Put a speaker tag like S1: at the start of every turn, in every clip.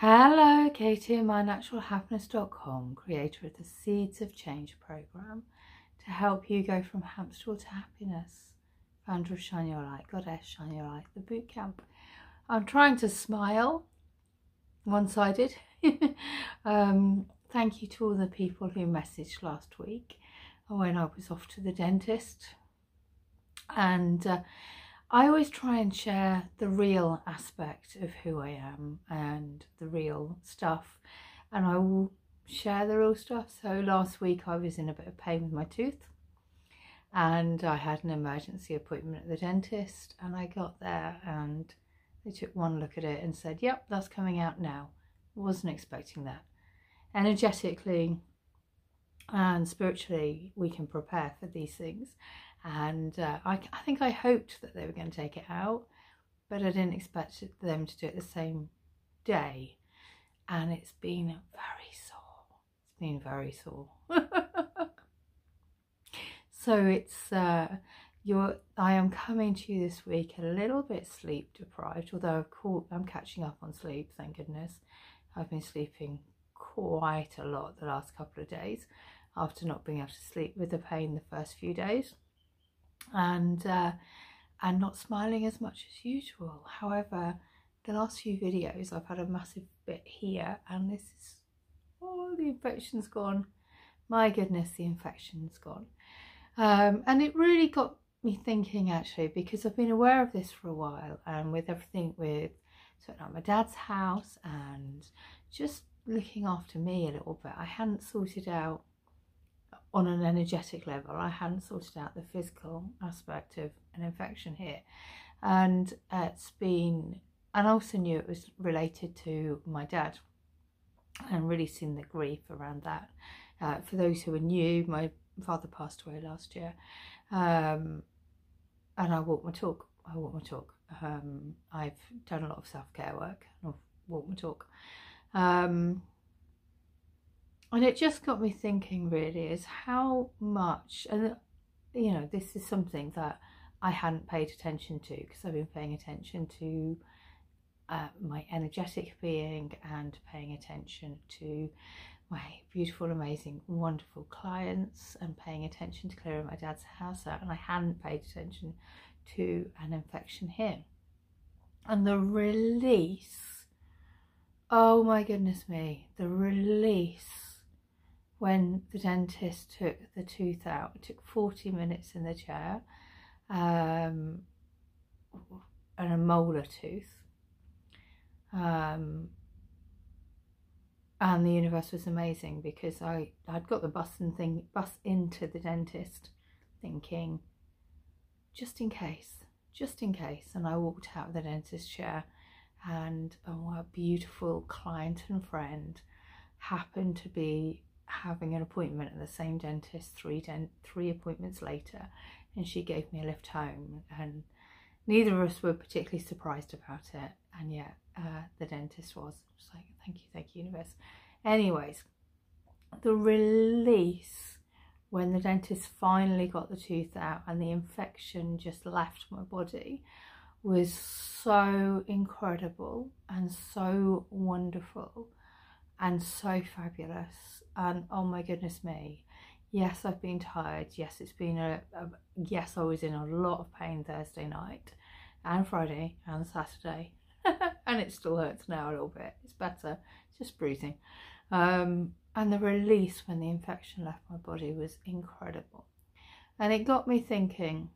S1: Hello, Katie, mynaturalhappiness.com, creator of the Seeds of Change program to help you go from hamster to happiness. Founder of Shine Your Light, Goddess Shine Your Light, the boot camp. I'm trying to smile, one sided. um, thank you to all the people who messaged last week when I was off to the dentist. And uh, I always try and share the real aspect of who I am and the real stuff, and I will share the real stuff. So last week I was in a bit of pain with my tooth, and I had an emergency appointment at the dentist, and I got there and they took one look at it and said, Yep, that's coming out now. Wasn't expecting that. Energetically and spiritually, we can prepare for these things and uh, I, I, think I hoped that they were going to take it out, but I didn't expect them to do it the same day, and it's been very sore. It's been very sore. so it's uh, you're. I am coming to you this week a little bit sleep deprived, although of course I'm catching up on sleep. Thank goodness, I've been sleeping quite a lot the last couple of days after not being able to sleep with the pain the first few days and uh, and not smiling as much as usual. However, the last few videos I've had a massive bit here and this is, oh, the infection's gone. My goodness, the infection's gone. Um, and it really got me thinking actually because I've been aware of this for a while and with everything with sorting out my dad's house and just looking after me a little bit, I hadn't sorted out on an energetic level. I hadn't sorted out the physical aspect of an infection here. And it's been, and I also knew it was related to my dad and really seen the grief around that. Uh, for those who are new, my father passed away last year. Um, and I walk my talk. I walk my talk. Um, I've done a lot of self care work. I've walked my talk. Um, and it just got me thinking really is how much and you know this is something that I hadn't paid attention to because I've been paying attention to uh, my energetic being and paying attention to my beautiful, amazing, wonderful clients and paying attention to clearing my dad's house out. And I hadn't paid attention to an infection here. And the release, oh my goodness me, the release when the dentist took the tooth out. It took 40 minutes in the chair um, and a molar tooth. Um, and the universe was amazing because I, I'd got the bus and thing bus into the dentist thinking just in case, just in case. And I walked out of the dentist chair and oh, a beautiful client and friend happened to be having an appointment at the same dentist three dent three appointments later and she gave me a lift home and neither of us were particularly surprised about it and yet uh, the dentist was. Just like thank you thank you universe. Anyways the release when the dentist finally got the tooth out and the infection just left my body was so incredible and so wonderful and so fabulous. And oh my goodness me, yes, I've been tired. Yes, it's been a, a, yes, I was in a lot of pain Thursday night and Friday and Saturday, and it still hurts now a little bit. It's better, it's just bruising. Um, and the release when the infection left my body was incredible, and it got me thinking.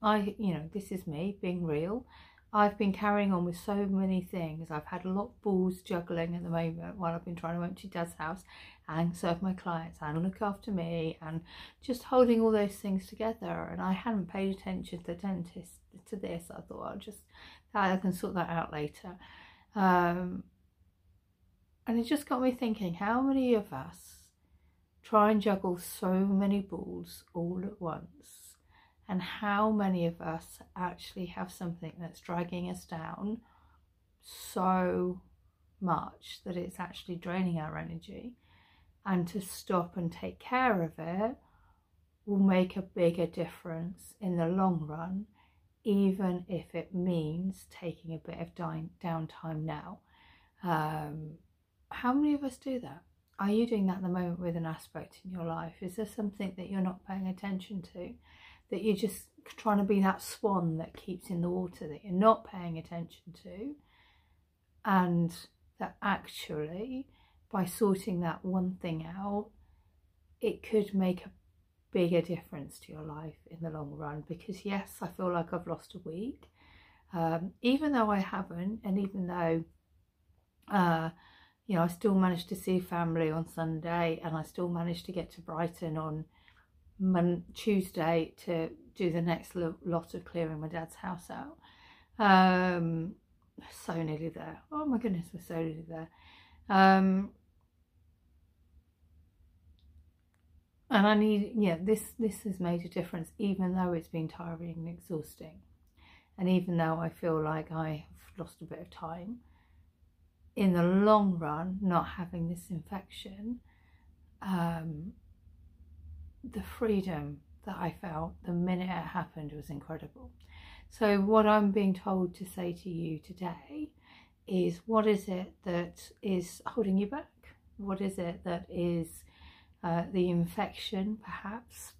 S1: I, you know, this is me being real I've been carrying on with so many things. I've had a lot of balls juggling at the moment while I've been trying to empty Dad's house and serve my clients and look after me and just holding all those things together. And I hadn't paid attention to the dentist to this. I thought I'll just I can sort that out later. Um, and it just got me thinking: how many of us try and juggle so many balls all at once? And how many of us actually have something that's dragging us down so much that it's actually draining our energy and to stop and take care of it will make a bigger difference in the long run even if it means taking a bit of downtime now Um, how many of us do that? Are you doing that at the moment with an aspect in your life? Is there something that you're not paying attention to? That you're just trying to be that swan that keeps in the water that you're not paying attention to? And that actually, by sorting that one thing out, it could make a bigger difference to your life in the long run. Because, yes, I feel like I've lost a week. Um, even though I haven't, and even though uh, you know, I still managed to see family on Sunday and I still managed to get to Brighton on Mon- Tuesday to do the next lo- lot of clearing my dad's house out. Um, so nearly there. Oh my goodness, we're so nearly there. Um, and I need, yeah, this this has made a difference, even though it's been tiring and exhausting, and even though I feel like I have lost a bit of time in the long run, not having this infection, um, the freedom that I felt the minute it happened was incredible. So, what I'm being told to say to you today is what is it that is holding you back? What is it that is uh, the infection, perhaps,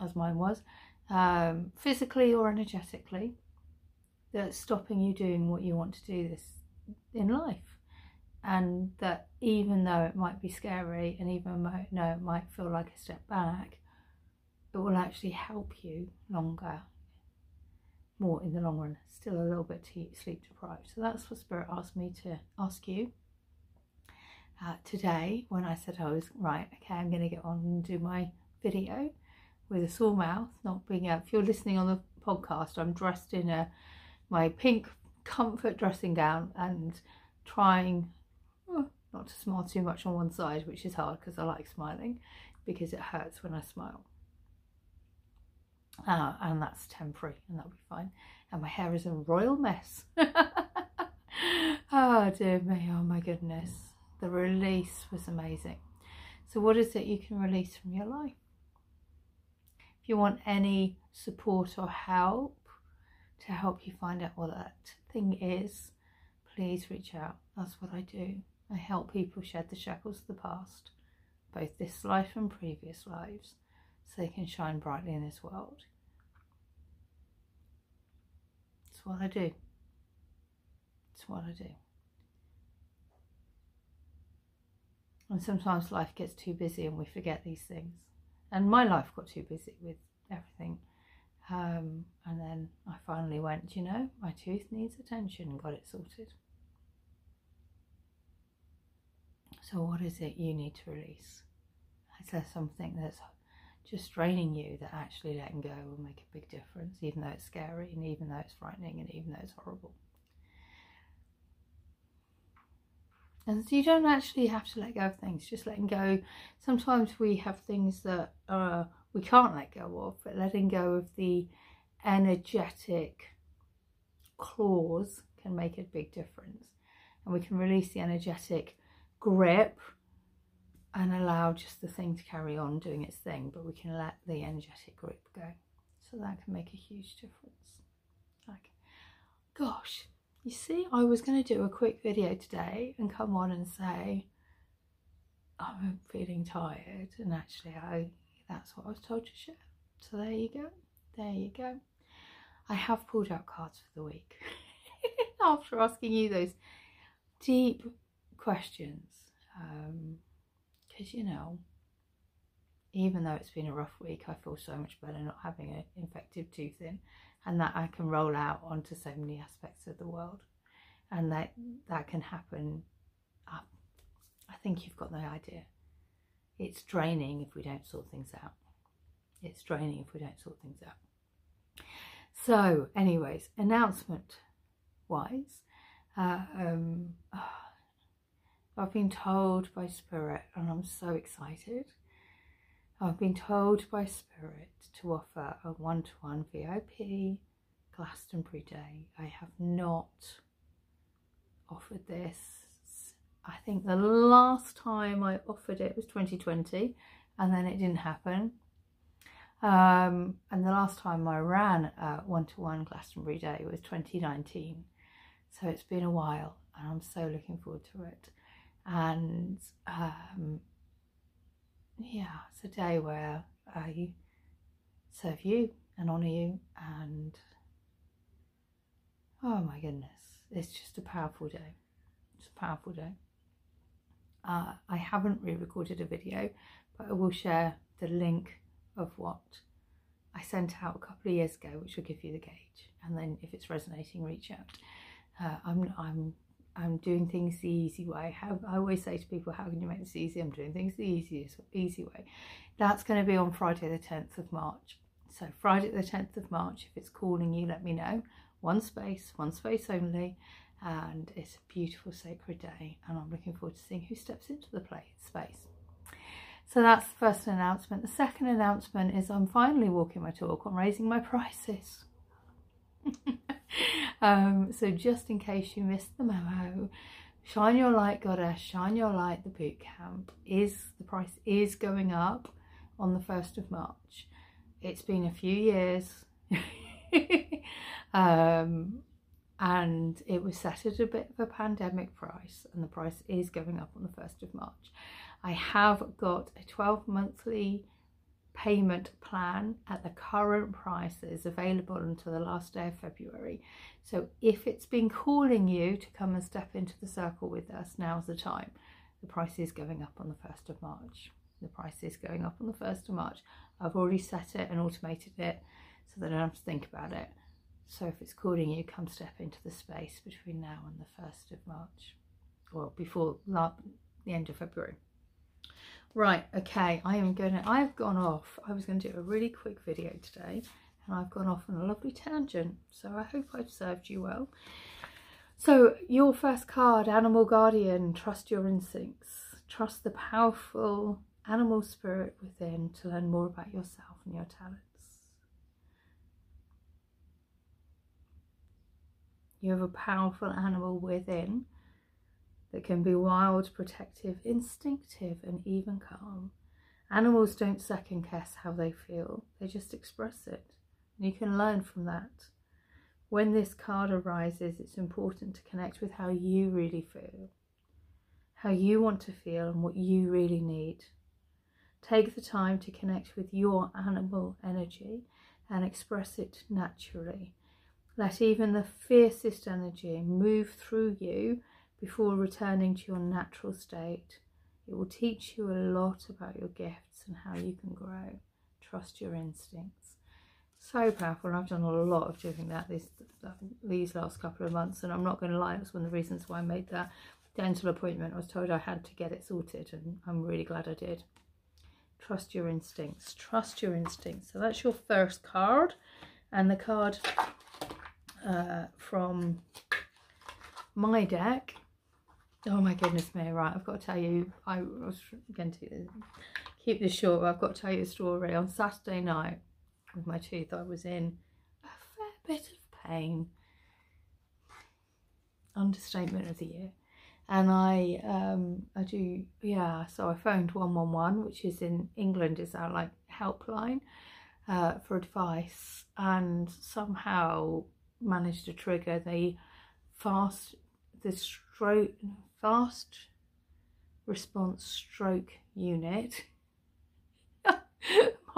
S1: as mine was, um, physically or energetically, that's stopping you doing what you want to do this in life? And that even though it might be scary and even though it might feel like a step back, it will actually help you longer, more in the long run, still a little bit sleep deprived. So that's what Spirit asked me to ask you uh, today when I said I was right, okay, I'm going to get on and do my video with a sore mouth, not being out. If you're listening on the podcast, I'm dressed in a my pink comfort dressing gown and trying not to smile too much on one side, which is hard because I like smiling because it hurts when I smile. Uh, and that's temporary and that'll be fine. And my hair is a royal mess. oh dear me, oh my goodness. The release was amazing. So what is it you can release from your life? If you want any support or help to help you find out what that thing is, please reach out. That's what I do. I help people shed the shackles of the past, both this life and previous lives, so they can shine brightly in this world. It's what I do. It's what I do. And sometimes life gets too busy and we forget these things. And my life got too busy with everything. Um, and then I finally went, you know, my tooth needs attention and got it sorted. So, what is it you need to release? Is there something that's just draining you that actually letting go will make a big difference, even though it's scary and even though it's frightening and even though it's horrible? And so you don't actually have to let go of things, just letting go. Sometimes we have things that uh, we can't let go of, but letting go of the energetic claws can make a big difference. And we can release the energetic grip and allow just the thing to carry on doing its thing, but we can let the energetic grip go. So that can make a huge difference. Like, gosh, you see, I was going to do a quick video today and come on and say, I'm feeling tired, and actually, I that's what I was told to share. So there you go. There you go. I have pulled out cards for the week after asking you those deep questions because um, you know even though it's been a rough week I feel so much better not having an infected tooth in and that I can roll out onto so many aspects of the world and that that can happen. I, I think you've got the idea. It's draining if we don't sort things out. It's draining if we don't sort things out. So anyways announcement wise uh, um, oh, I've been told by Spirit, and I'm so excited. I've been told by Spirit to offer a one to one VIP Glastonbury Day. I have not offered this. I think the last time I offered it was 2020 and then it didn't happen. Um, and the last time I ran a one to one Glastonbury Day was 2019. So it's been a while and I'm so looking forward to it. And um, yeah, it's a day where I serve you and honour you and oh my goodness, it's just a powerful day. It's a powerful day. Uh, I haven't re-recorded a video, but I will share the link of what I sent out a couple of years ago, which will give you the gauge. And then if it's resonating, reach out. Uh, I'm, I'm, I'm doing things the easy way. How, I always say to people, how can you make this easy? I'm doing things the easiest, easy way. That's going to be on Friday the 10th of March. So Friday the 10th of March, if it's calling you, let me know. One space, one space only. And it's a beautiful sacred day. And I'm looking forward to seeing who steps into the place space. So that's the first announcement. The second announcement is I'm finally walking my talk on raising my prices. um, so just in case you missed the memo, Shine Your Light Goddess, Shine Your Light, the boot camp is, the price is going up on the 1st of March. It's been a few years. um, and it was set at a bit of a pandemic price and the price is going up on the 1st of March. I have got a 12 monthly payment plan at the current price that is available until the last day of February. So if it's been calling you to come and step into the circle with us, now's the time. The price is going up on the 1st of March. The price is going up on the 1st of March. I've already set it and automated it so that I don't have to think about it. So if it's calling you, come step into the space between now and the 1st of March. or before the end of February. Right, okay, I am going to, I've gone off. I was going to do a really quick video today and I've gone off on a lovely tangent. So I hope I've served you well. So your first card, Animal Guardian, trust your instincts. Trust the powerful animal spirit within to learn more about yourself and your talents. You have a powerful animal within that can be wild, protective, instinctive, and even calm. Animals don't second guess how they feel, they just express it. And you can learn from that. When this card arises, it's important to connect with how you really feel, how you want to feel, and what you really need. Take the time to connect with your animal energy and express it naturally. Let even the fiercest energy move through you before returning to your natural state. It will teach you a lot about your gifts and how you can grow. Trust your instincts. So powerful. I've done a lot of doing that this, these last couple of months, and I'm not going to lie, that's one of the reasons why I made that dental appointment. I was told I had to get it sorted, and I'm really glad I did. Trust your instincts. Trust your instincts. So that's your first card, and the card uh, from my deck Oh my goodness me, right, I've got to tell you, I was going to keep this short, but I've got to tell you a story. On Saturday night, with my tooth, I was in a fair bit of pain. Understatement of the year. And I, um, I do, yeah, so I phoned 111, which is in England, is our like helpline uh, for advice, and somehow managed to trigger the fast, the stroke, fast response stroke unit.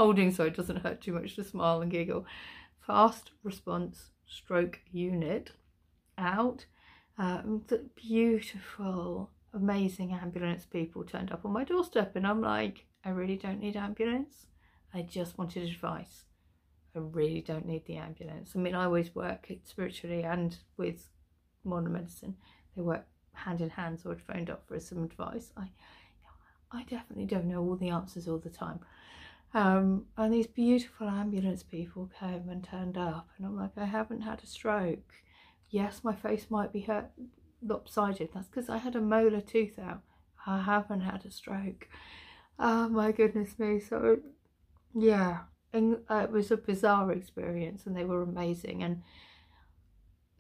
S1: holding so it doesn't hurt too much to smile and giggle. Fast response stroke unit out. Um, the beautiful, amazing ambulance people turned up on my doorstep, and I'm like, I really don't need ambulance. I just wanted advice. I really don't need the ambulance. I mean, I always work spiritually and with modern medicine. They work hand in hand, so I'd phoned up for some advice. I, I definitely don't know all the answers all the time. Um, and these beautiful ambulance people came and turned up, and I'm like, I haven't had a stroke. Yes, my face might be hurt lopsided. That's because I had a molar tooth out. I haven't had a stroke. Oh my goodness me. So, yeah, uh, it was a bizarre experience, and they were amazing. And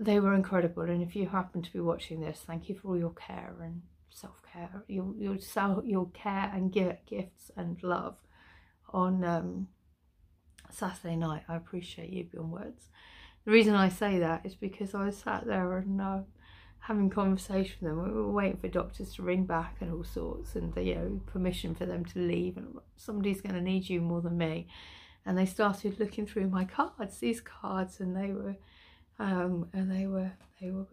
S1: they were incredible and if you happen to be watching this thank you for all your care and self-care your your self your care and gifts and love on um, Saturday night I appreciate you beyond words the reason I say that is because I was sat there and uh, having conversation with them. We were waiting for doctors to ring back and all sorts, and the, you know permission for them to leave. And somebody's going to need you more than me. And they started looking through my cards, these cards, and they were, um, and they were they were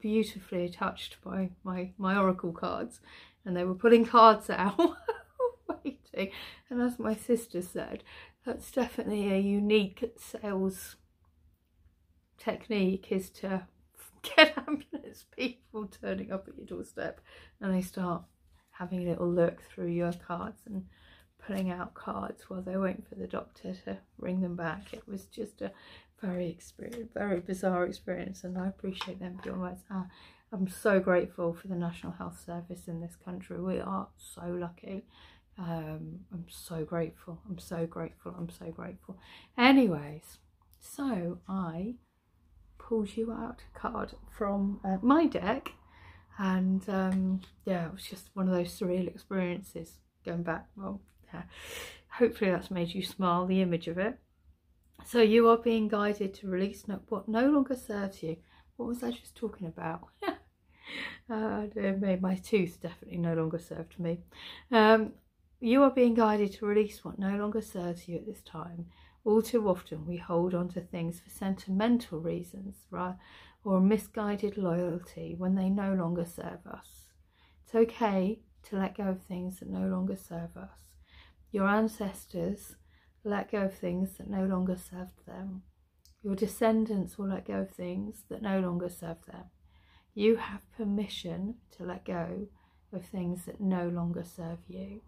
S1: beautifully touched by my my oracle cards, and they were pulling cards out, waiting. And as my sister said, that's definitely a unique sales technique is to get ambulance people turning up at your doorstep and they start having a little look through your cards and pulling out cards while they're waiting for the doctor to ring them back. It was just a very experience, very bizarre experience and I appreciate them for your words. Ah, I'm so grateful for the National Health Service in this country. We are so lucky. Um, I'm so grateful. I'm so grateful. I'm so grateful. Anyways, so I pulls you out card from uh, my deck and um, yeah it was just one of those surreal experiences going back well yeah hopefully that's made you smile the image of it so you are being guided to release no, what no longer serves you what was I just talking about uh, my tooth definitely no longer served me um, you are being guided to release what no longer serves you at this time all too often we hold on to things for sentimental reasons, right? Or misguided loyalty when they no longer serve us. It's okay to let go of things that no longer serve us. Your ancestors let go of things that no longer served them. Your descendants will let go of things that no longer serve them. You have permission to let go of things that no longer serve you.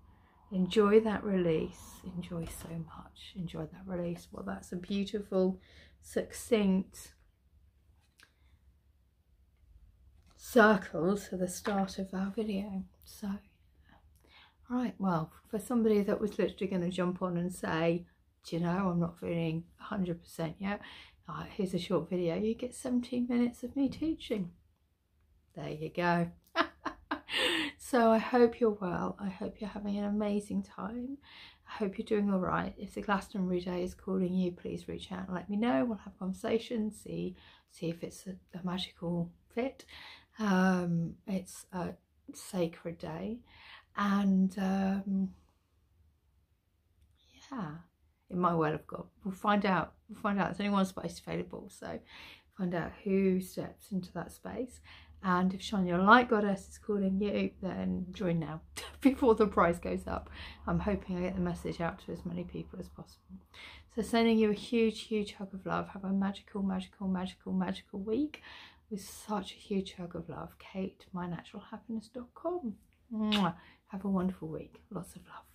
S1: Enjoy that release. Enjoy so much. Enjoy that release. Well that's a beautiful succinct circle to the start of our video. So right well for somebody that was literally going to jump on and say do you know i'm not feeling 100 percent yet here's a short video you get 17 minutes of me teaching there you go so I hope you're well. I hope you're having an amazing time. I hope you're doing all right. If the Glastonbury Day is calling you, please reach out and let me know. We'll have a conversation, see see if it's a, a magical fit. Um, it's a sacred day, and um, yeah, it might well have got. We'll find out. We'll find out. There's only one space available, so find out who steps into that space and if Shine Your Light Goddess is calling you, then join now before the price goes up. I'm hoping I get the message out to as many people as possible. So sending you a huge, huge hug of love. Have a magical, magical, magical, magical week with such a huge hug of love. Kate, mynaturalhappiness.com. Have a wonderful week. Lots of love.